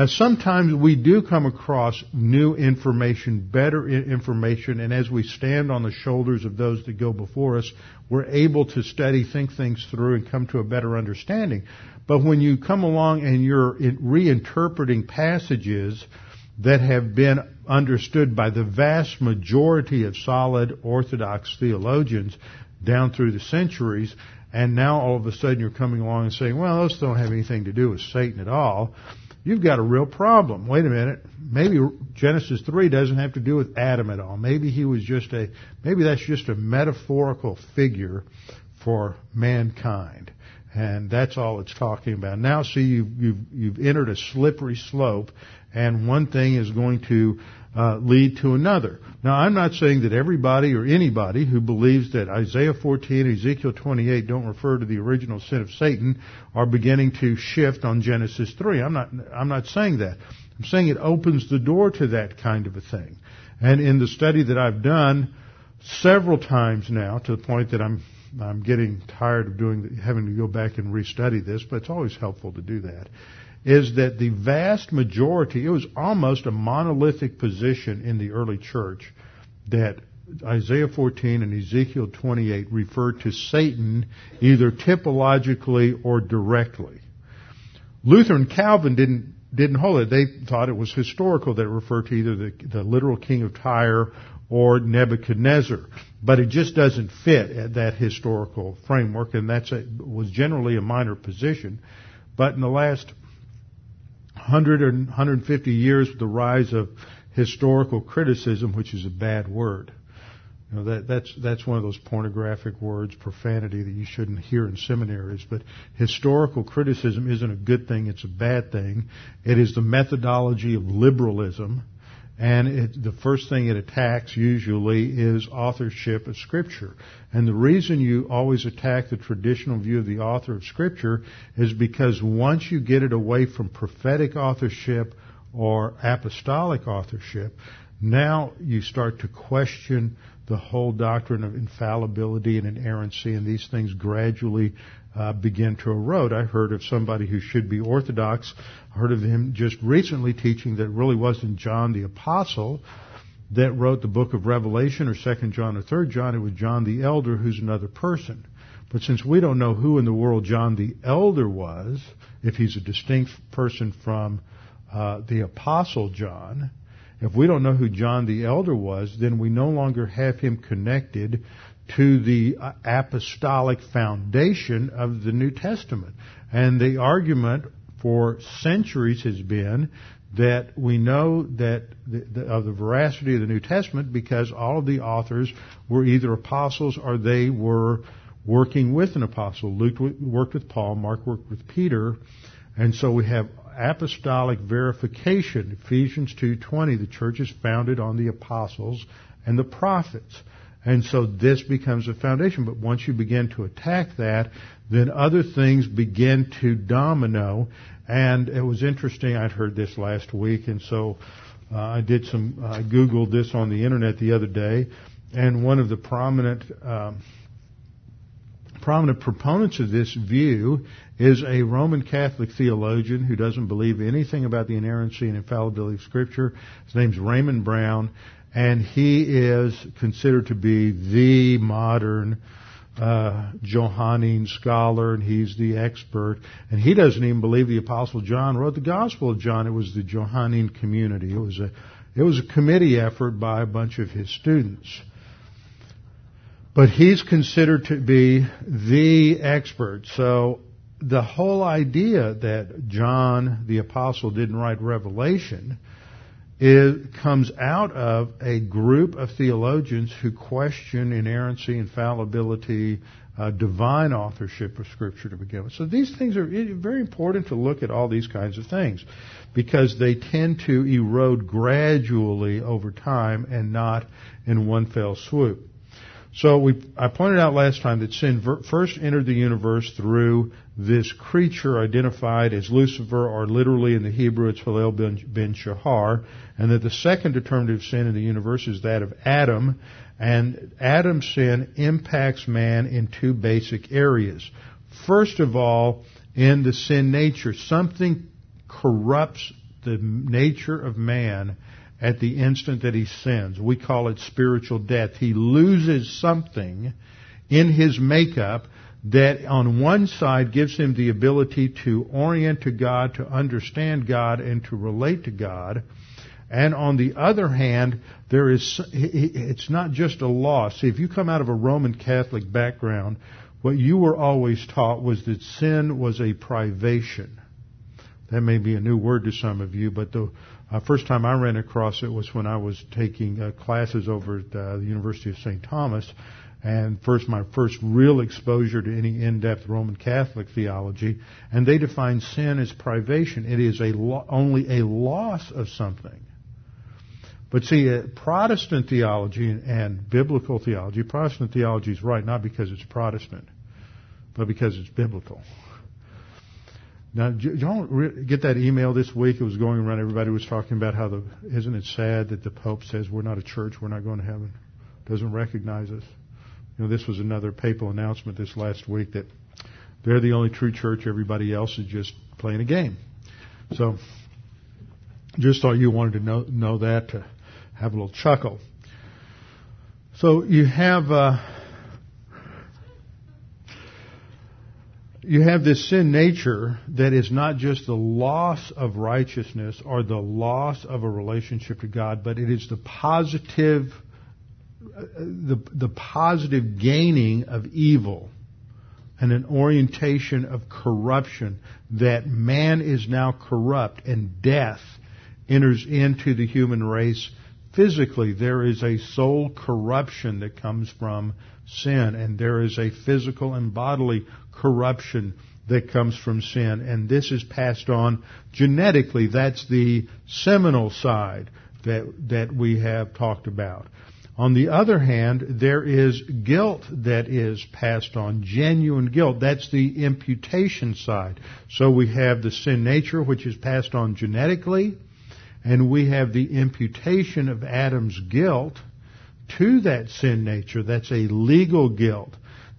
Sometimes we do come across new information, better information, and as we stand on the shoulders of those that go before us, we're able to study, think things through, and come to a better understanding. But when you come along and you're reinterpreting passages that have been understood by the vast majority of solid Orthodox theologians down through the centuries, and now all of a sudden you're coming along and saying, well, those don't have anything to do with Satan at all, you've got a real problem. Wait a minute. Maybe Genesis 3 doesn't have to do with Adam at all. Maybe he was just a, maybe that's just a metaphorical figure for mankind. And that's all it's talking about. Now see, you've, you've, you've entered a slippery slope and one thing is going to uh, lead to another. Now, I'm not saying that everybody or anybody who believes that Isaiah 14 and Ezekiel 28 don't refer to the original sin of Satan are beginning to shift on Genesis 3. I'm not, I'm not saying that. I'm saying it opens the door to that kind of a thing. And in the study that I've done several times now, to the point that I'm I'm getting tired of doing having to go back and restudy this, but it's always helpful to do that is that the vast majority, it was almost a monolithic position in the early church that Isaiah 14 and Ezekiel 28 referred to Satan either typologically or directly. Luther and Calvin didn't didn't hold it. They thought it was historical that it referred to either the, the literal king of Tyre or Nebuchadnezzar. But it just doesn't fit at that historical framework, and that's was generally a minor position. But in the last 100 or 150 years with the rise of historical criticism, which is a bad word. You know, that, that's, that's one of those pornographic words, profanity that you shouldn't hear in seminaries. But historical criticism isn't a good thing, it's a bad thing. It is the methodology of liberalism and it, the first thing it attacks usually is authorship of Scripture. And the reason you always attack the traditional view of the author of Scripture is because once you get it away from prophetic authorship or apostolic authorship, Now you start to question the whole doctrine of infallibility and inerrancy, and these things gradually uh, begin to erode. I heard of somebody who should be Orthodox. I heard of him just recently teaching that it really wasn't John the Apostle that wrote the book of Revelation or 2nd John or 3rd John. It was John the Elder, who's another person. But since we don't know who in the world John the Elder was, if he's a distinct person from uh, the Apostle John, if we don't know who John the Elder was, then we no longer have him connected to the uh, apostolic foundation of the New Testament. And the argument for centuries has been that we know that the, the, of the veracity of the New Testament because all of the authors were either apostles or they were working with an apostle. Luke worked with Paul, Mark worked with Peter, and so we have apostolic verification. Ephesians 2:20, the church is founded on the apostles and the prophets. And so this becomes a foundation. But once you begin to attack that, then other things begin to domino. And it was interesting. I'd heard this last week, and so uh, I did some. I googled this on the internet the other day, and one of the prominent. Um, prominent proponents of this view is a Roman Catholic theologian who doesn't believe anything about the inerrancy and infallibility of Scripture. His name's Raymond Brown, and he is considered to be the modern uh, Johannine scholar, and he's the expert. And he doesn't even believe the Apostle John wrote the Gospel of John. It was the Johannine community. It was a it was a committee effort by a bunch of his students. But he's considered to be the expert. So the whole idea that John the apostle didn't write Revelation it comes out of a group of theologians who question inerrancy, infallibility, uh, divine authorship of Scripture to begin with. So these things are very important to look at all these kinds of things because they tend to erode gradually over time and not in one fell swoop. So we, I pointed out last time that sin ver, first entered the universe through this creature identified as Lucifer, or literally in the Hebrew it's Hillel ben, ben Shahar, and that the second determinative sin in the universe is that of Adam, and Adam's sin impacts man in two basic areas. First of all, in the sin nature, something corrupts the nature of man at the instant that he sins. We call it spiritual death. He loses something in his makeup that on one side gives him the ability to orient to God, to understand God, and to relate to God. And on the other hand, there is, it's not just a loss. See, if you come out of a Roman Catholic background, what you were always taught was that sin was a privation. That may be a new word to some of you, but the uh, first time I ran across it was when I was taking uh, classes over at uh, the University of St. Thomas, and first my first real exposure to any in-depth Roman Catholic theology, and they define sin as privation. It is a lo- only a loss of something. But see, uh, Protestant theology and biblical theology, Protestant theology is right not because it's Protestant, but because it's biblical. Now, y'all get that email this week? It was going around. Everybody was talking about how the isn't it sad that the Pope says we're not a church, we're not going to heaven, doesn't recognize us. You know, this was another papal announcement this last week that they're the only true church. Everybody else is just playing a game. So, just thought you wanted to know know that to have a little chuckle. So you have. Uh, you have this sin nature that is not just the loss of righteousness or the loss of a relationship to God, but it is the positive, the, the positive gaining of evil and an orientation of corruption that man is now corrupt and death enters into the human race physically. There is a soul corruption that comes from sin and there is a physical and bodily corruption that comes from sin. And this is passed on genetically. That's the seminal side that, that we have talked about. On the other hand, there is guilt that is passed on, genuine guilt. That's the imputation side. So we have the sin nature, which is passed on genetically, and we have the imputation of Adam's guilt to that sin nature. That's a legal guilt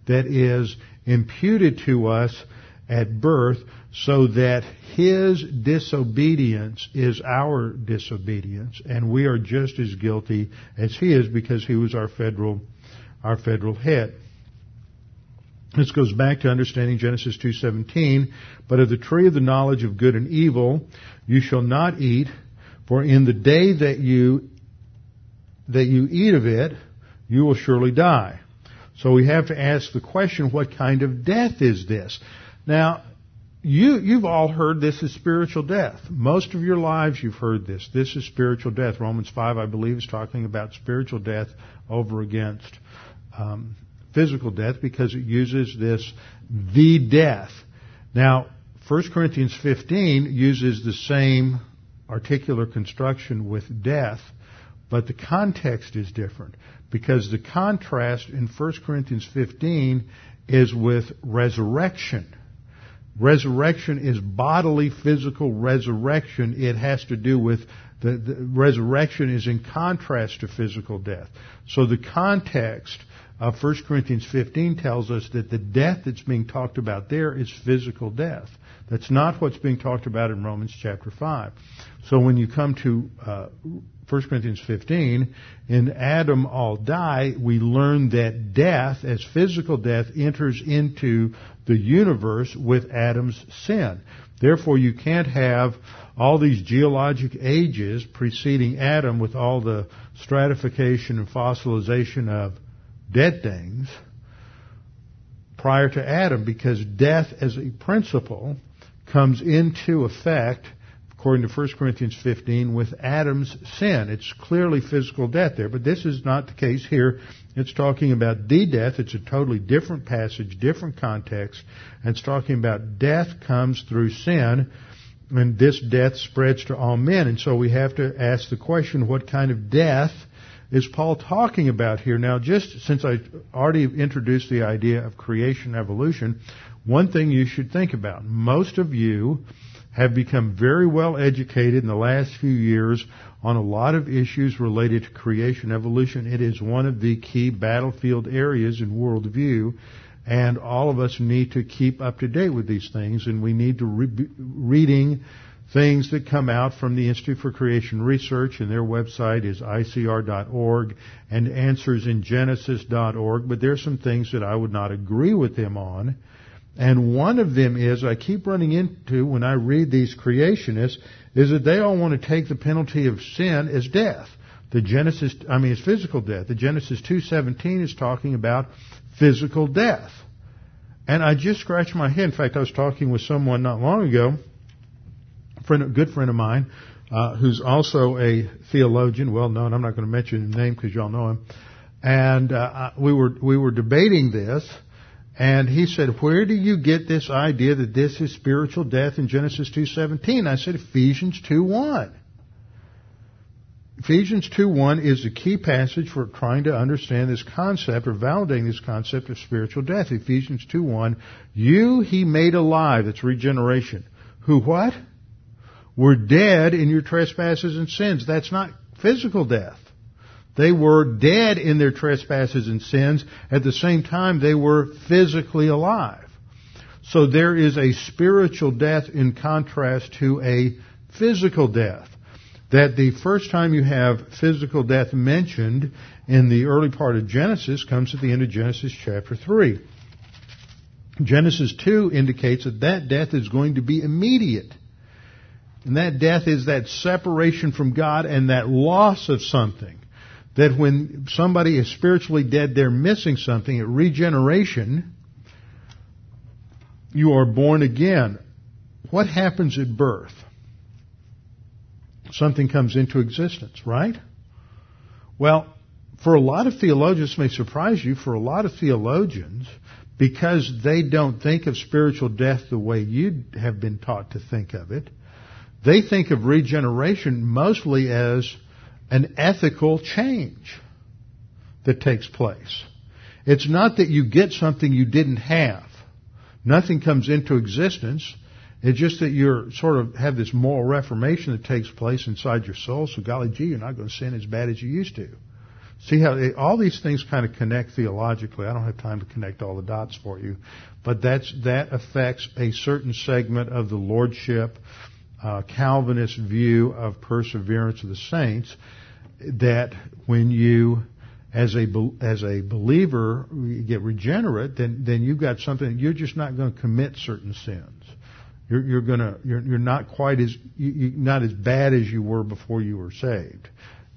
that is imputed to us at birth so that his disobedience is our disobedience and we are just as guilty as he is because he was our federal our federal head. This goes back to understanding Genesis 2:17, but of the tree of the knowledge of good and evil you shall not eat, for in the day that you that you eat of it, you will surely die. So we have to ask the question, what kind of death is this? Now, you, you've all heard this is spiritual death. Most of your lives you've heard this. This is spiritual death. Romans 5, I believe, is talking about spiritual death over against um, physical death because it uses this the death. Now, 1 Corinthians 15 uses the same articular construction with death, but the context is different because the contrast in 1 Corinthians 15 is with resurrection. Resurrection is bodily, physical resurrection. It has to do with the, the, resurrection is in contrast to physical death. So the context of 1 Corinthians 15 tells us that the death that's being talked about there is physical death. That's not what's being talked about in Romans chapter 5. So when you come to uh, 1 Corinthians 15, in Adam all die, we learn that death, as physical death, enters into the universe with Adam's sin. Therefore, you can't have all these geologic ages preceding Adam with all the stratification and fossilization of dead things prior to Adam because death as a principle comes into effect according to 1 Corinthians 15, with Adam's sin. It's clearly physical death there, but this is not the case here. It's talking about the death. It's a totally different passage, different context, and it's talking about death comes through sin, and this death spreads to all men. And so we have to ask the question, what kind of death is Paul talking about here? Now, just since I already introduced the idea of creation evolution, one thing you should think about. Most of you have become very well educated in the last few years on a lot of issues related to creation evolution. It is one of the key battlefield areas in worldview, and all of us need to keep up to date with these things, and we need to re- reading things that come out from the Institute for Creation Research, and their website is icr.org, and answersingenesis.org, but there's some things that I would not agree with them on and one of them is, I keep running into when I read these creationists, is that they all want to take the penalty of sin as death. The Genesis, I mean, it's physical death. The Genesis 2.17 is talking about physical death. And I just scratched my head. In fact, I was talking with someone not long ago, a, friend, a good friend of mine, uh, who's also a theologian, well known. I'm not going to mention his name because y'all know him. And uh, we were we were debating this, and he said, where do you get this idea that this is spiritual death in Genesis 2.17? I said, Ephesians 2.1. Ephesians 2.1 is the key passage for trying to understand this concept or validating this concept of spiritual death. Ephesians 2.1, you he made alive, that's regeneration. Who what? Were dead in your trespasses and sins. That's not physical death. They were dead in their trespasses and sins. At the same time, they were physically alive. So there is a spiritual death in contrast to a physical death. That the first time you have physical death mentioned in the early part of Genesis comes at the end of Genesis chapter 3. Genesis 2 indicates that that death is going to be immediate. And that death is that separation from God and that loss of something that when somebody is spiritually dead, they're missing something. At regeneration, you are born again. What happens at birth? Something comes into existence, right? Well, for a lot of theologians, may surprise you, for a lot of theologians, because they don't think of spiritual death the way you have been taught to think of it, they think of regeneration mostly as an ethical change that takes place. It's not that you get something you didn't have. Nothing comes into existence It's just that you're sort of have this moral reformation that takes place inside your soul. So golly gee, you're not going to sin as bad as you used to. See how all these things kind of connect theologically. I don't have time to connect all the dots for you, but that's that affects a certain segment of the lordship uh, Calvinist view of perseverance of the saints. That when you as a as a believer you get regenerate, then then you've got something. You're just not going to commit certain sins. You're, you're gonna you're, you're not quite as you, are not as bad as you were before you were saved.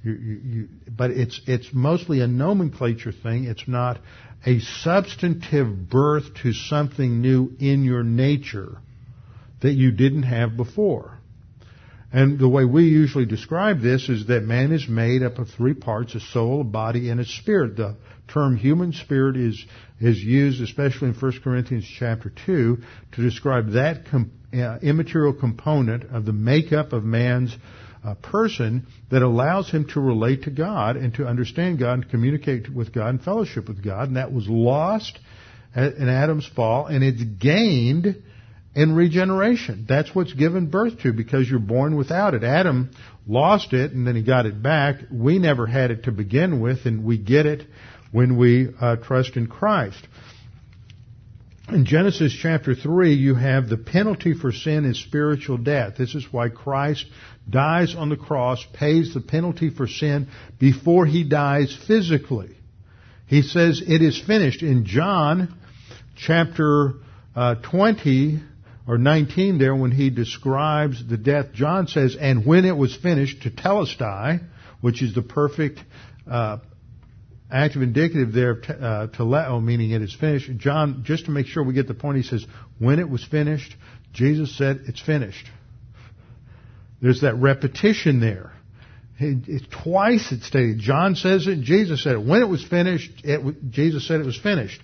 You, you, but it's it's mostly a nomenclature thing. It's not a substantive birth to something new in your nature that you didn't have before. And the way we usually describe this is that man is made up of three parts, a soul, a body, and a spirit. The term human spirit is, is used especially in 1 Corinthians chapter 2 to describe that com- uh, immaterial component of the makeup of man's uh, person that allows him to relate to God and to understand God and communicate with God and fellowship with God. And that was lost in Adam's fall and it's gained in regeneration. That's what's given birth to because you're born without it. Adam lost it and then he got it back. We never had it to begin with and we get it when we uh, trust in Christ. In Genesis chapter 3, you have the penalty for sin is spiritual death. This is why Christ dies on the cross, pays the penalty for sin before he dies physically. He says it is finished. In John chapter uh, 20, or 19 there when he describes the death, John says, and when it was finished, tetelestai, which is the perfect uh, active indicative there, uh, teleo, meaning it is finished. John, just to make sure we get the point, he says, when it was finished, Jesus said, it's finished. There's that repetition there. It, twice it's stated. John says it, Jesus said it. When it was finished, it, Jesus said it was finished.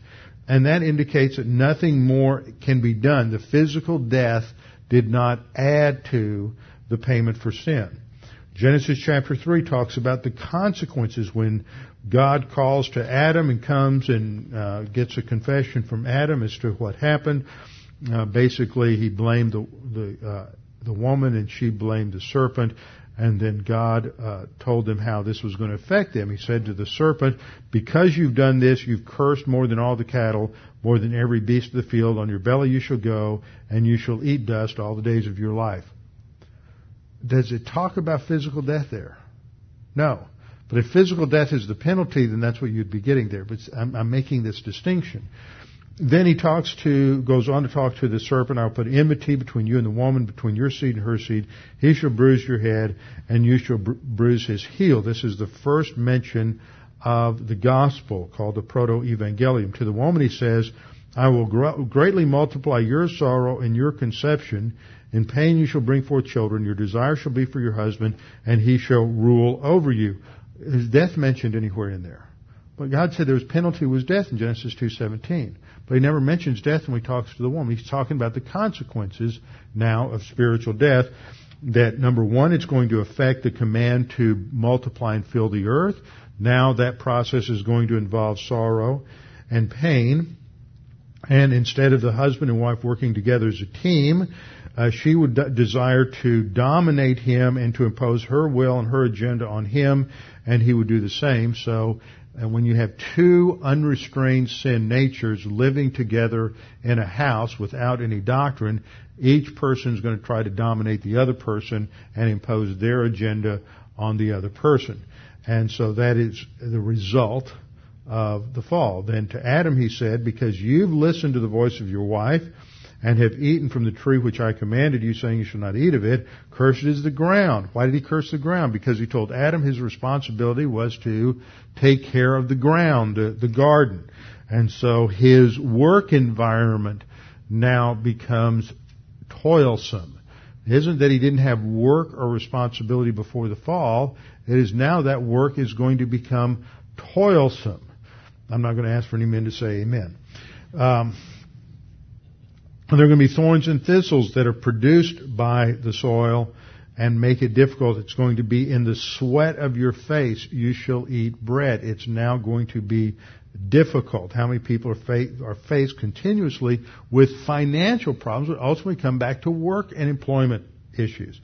And that indicates that nothing more can be done. The physical death did not add to the payment for sin. Genesis chapter 3 talks about the consequences when God calls to Adam and comes and uh, gets a confession from Adam as to what happened. Uh, basically, he blamed the the, uh, the woman and she blamed the serpent. And then God uh, told them how this was going to affect them. He said to the serpent, because you've done this, you've cursed more than all the cattle, more than every beast of the field. On your belly you shall go, and you shall eat dust all the days of your life. Does it talk about physical death there? No. But if physical death is the penalty, then that's what you'd be getting there. But I'm, I'm making this distinction. Then he talks to, goes on to talk to the serpent. I'll put enmity between you and the woman, between your seed and her seed. He shall bruise your head, and you shall bru- bruise his heel. This is the first mention of the gospel called the proto-evangelium. To the woman he says, I will gr- greatly multiply your sorrow and your conception. In pain you shall bring forth children. Your desire shall be for your husband, and he shall rule over you. Is death mentioned anywhere in there? But God said there was penalty was death in Genesis 2.17. But he never mentions death when he talks to the woman. He's talking about the consequences now of spiritual death. That number one, it's going to affect the command to multiply and fill the earth. Now that process is going to involve sorrow and pain. And instead of the husband and wife working together as a team, uh, she would de- desire to dominate him and to impose her will and her agenda on him, and he would do the same. So and when you have two unrestrained sin natures living together in a house without any doctrine, each person is going to try to dominate the other person and impose their agenda on the other person. And so that is the result of the fall. Then to Adam he said, because you've listened to the voice of your wife and have eaten from the tree which I commanded you, saying you shall not eat of it, cursed is the ground. Why did he curse the ground? Because he told Adam his responsibility was to take care of the ground, the, the garden. And so his work environment now becomes toilsome. It isn't that he didn't have work or responsibility before the fall. It is now that work is going to become toilsome. I'm not going to ask for any men to say amen. Um, and there are going to be thorns and thistles that are produced by the soil and make it difficult. It's going to be in the sweat of your face you shall eat bread. It's now going to be difficult. How many people are, fa- are faced continuously with financial problems that ultimately come back to work and employment issues.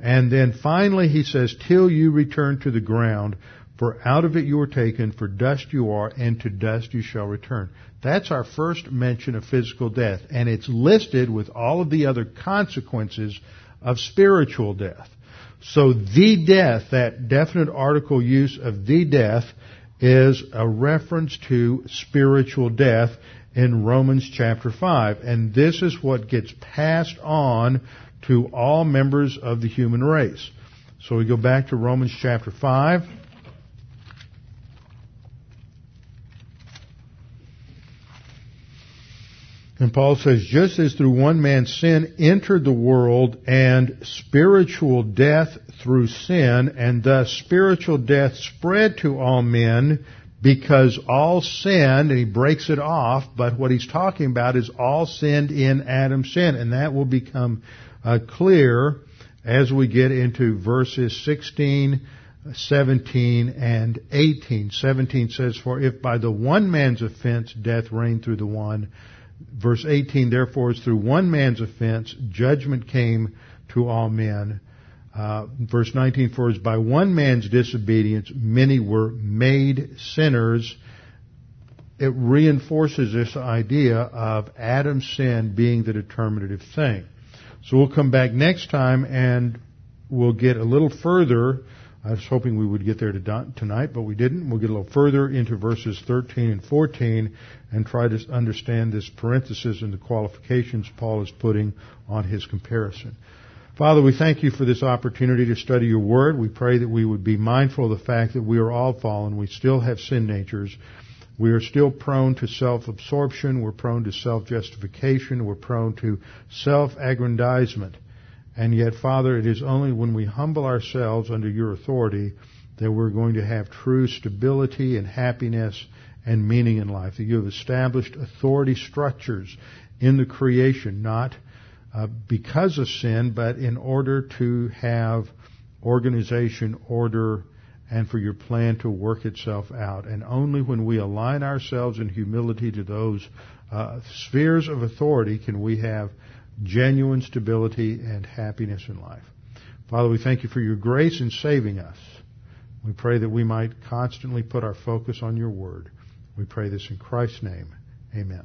And then finally he says, till you return to the ground, for out of it you were taken, for dust you are, and to dust you shall return. That's our first mention of physical death, and it's listed with all of the other consequences of spiritual death. So the death, that definite article use of the death, is a reference to spiritual death in Romans chapter 5. And this is what gets passed on to all members of the human race. So we go back to Romans chapter 5. And Paul says, just as through one man sin entered the world and spiritual death through sin, and thus spiritual death spread to all men because all sinned, and he breaks it off, but what he's talking about is all sinned in Adam's sin, and that will become uh, clear as we get into verses 16, 17, and 18. 17 says, For if by the one man's offense death reigned through the one, verse 18, therefore, as through one man's offense, judgment came to all men. Uh, verse 19, for as by one man's disobedience, many were made sinners. It reinforces this idea of Adam's sin being the determinative thing. So we'll come back next time and we'll get a little further I was hoping we would get there tonight, but we didn't. We'll get a little further into verses 13 and 14 and try to understand this parenthesis and the qualifications Paul is putting on his comparison. Father, we thank you for this opportunity to study your word. We pray that we would be mindful of the fact that we are all fallen. We still have sin natures. We are still prone to self-absorption. We're prone to self-justification. We're prone to self-aggrandizement. And yet, Father, it is only when we humble ourselves under your authority that we're going to have true stability and happiness and meaning in life. That you have established authority structures in the creation, not uh, because of sin, but in order to have organization, order, and for your plan to work itself out. And only when we align ourselves in humility to those uh, spheres of authority can we have genuine stability and happiness in life. Father, we thank you for your grace in saving us. We pray that we might constantly put our focus on your word. We pray this in Christ's name. Amen.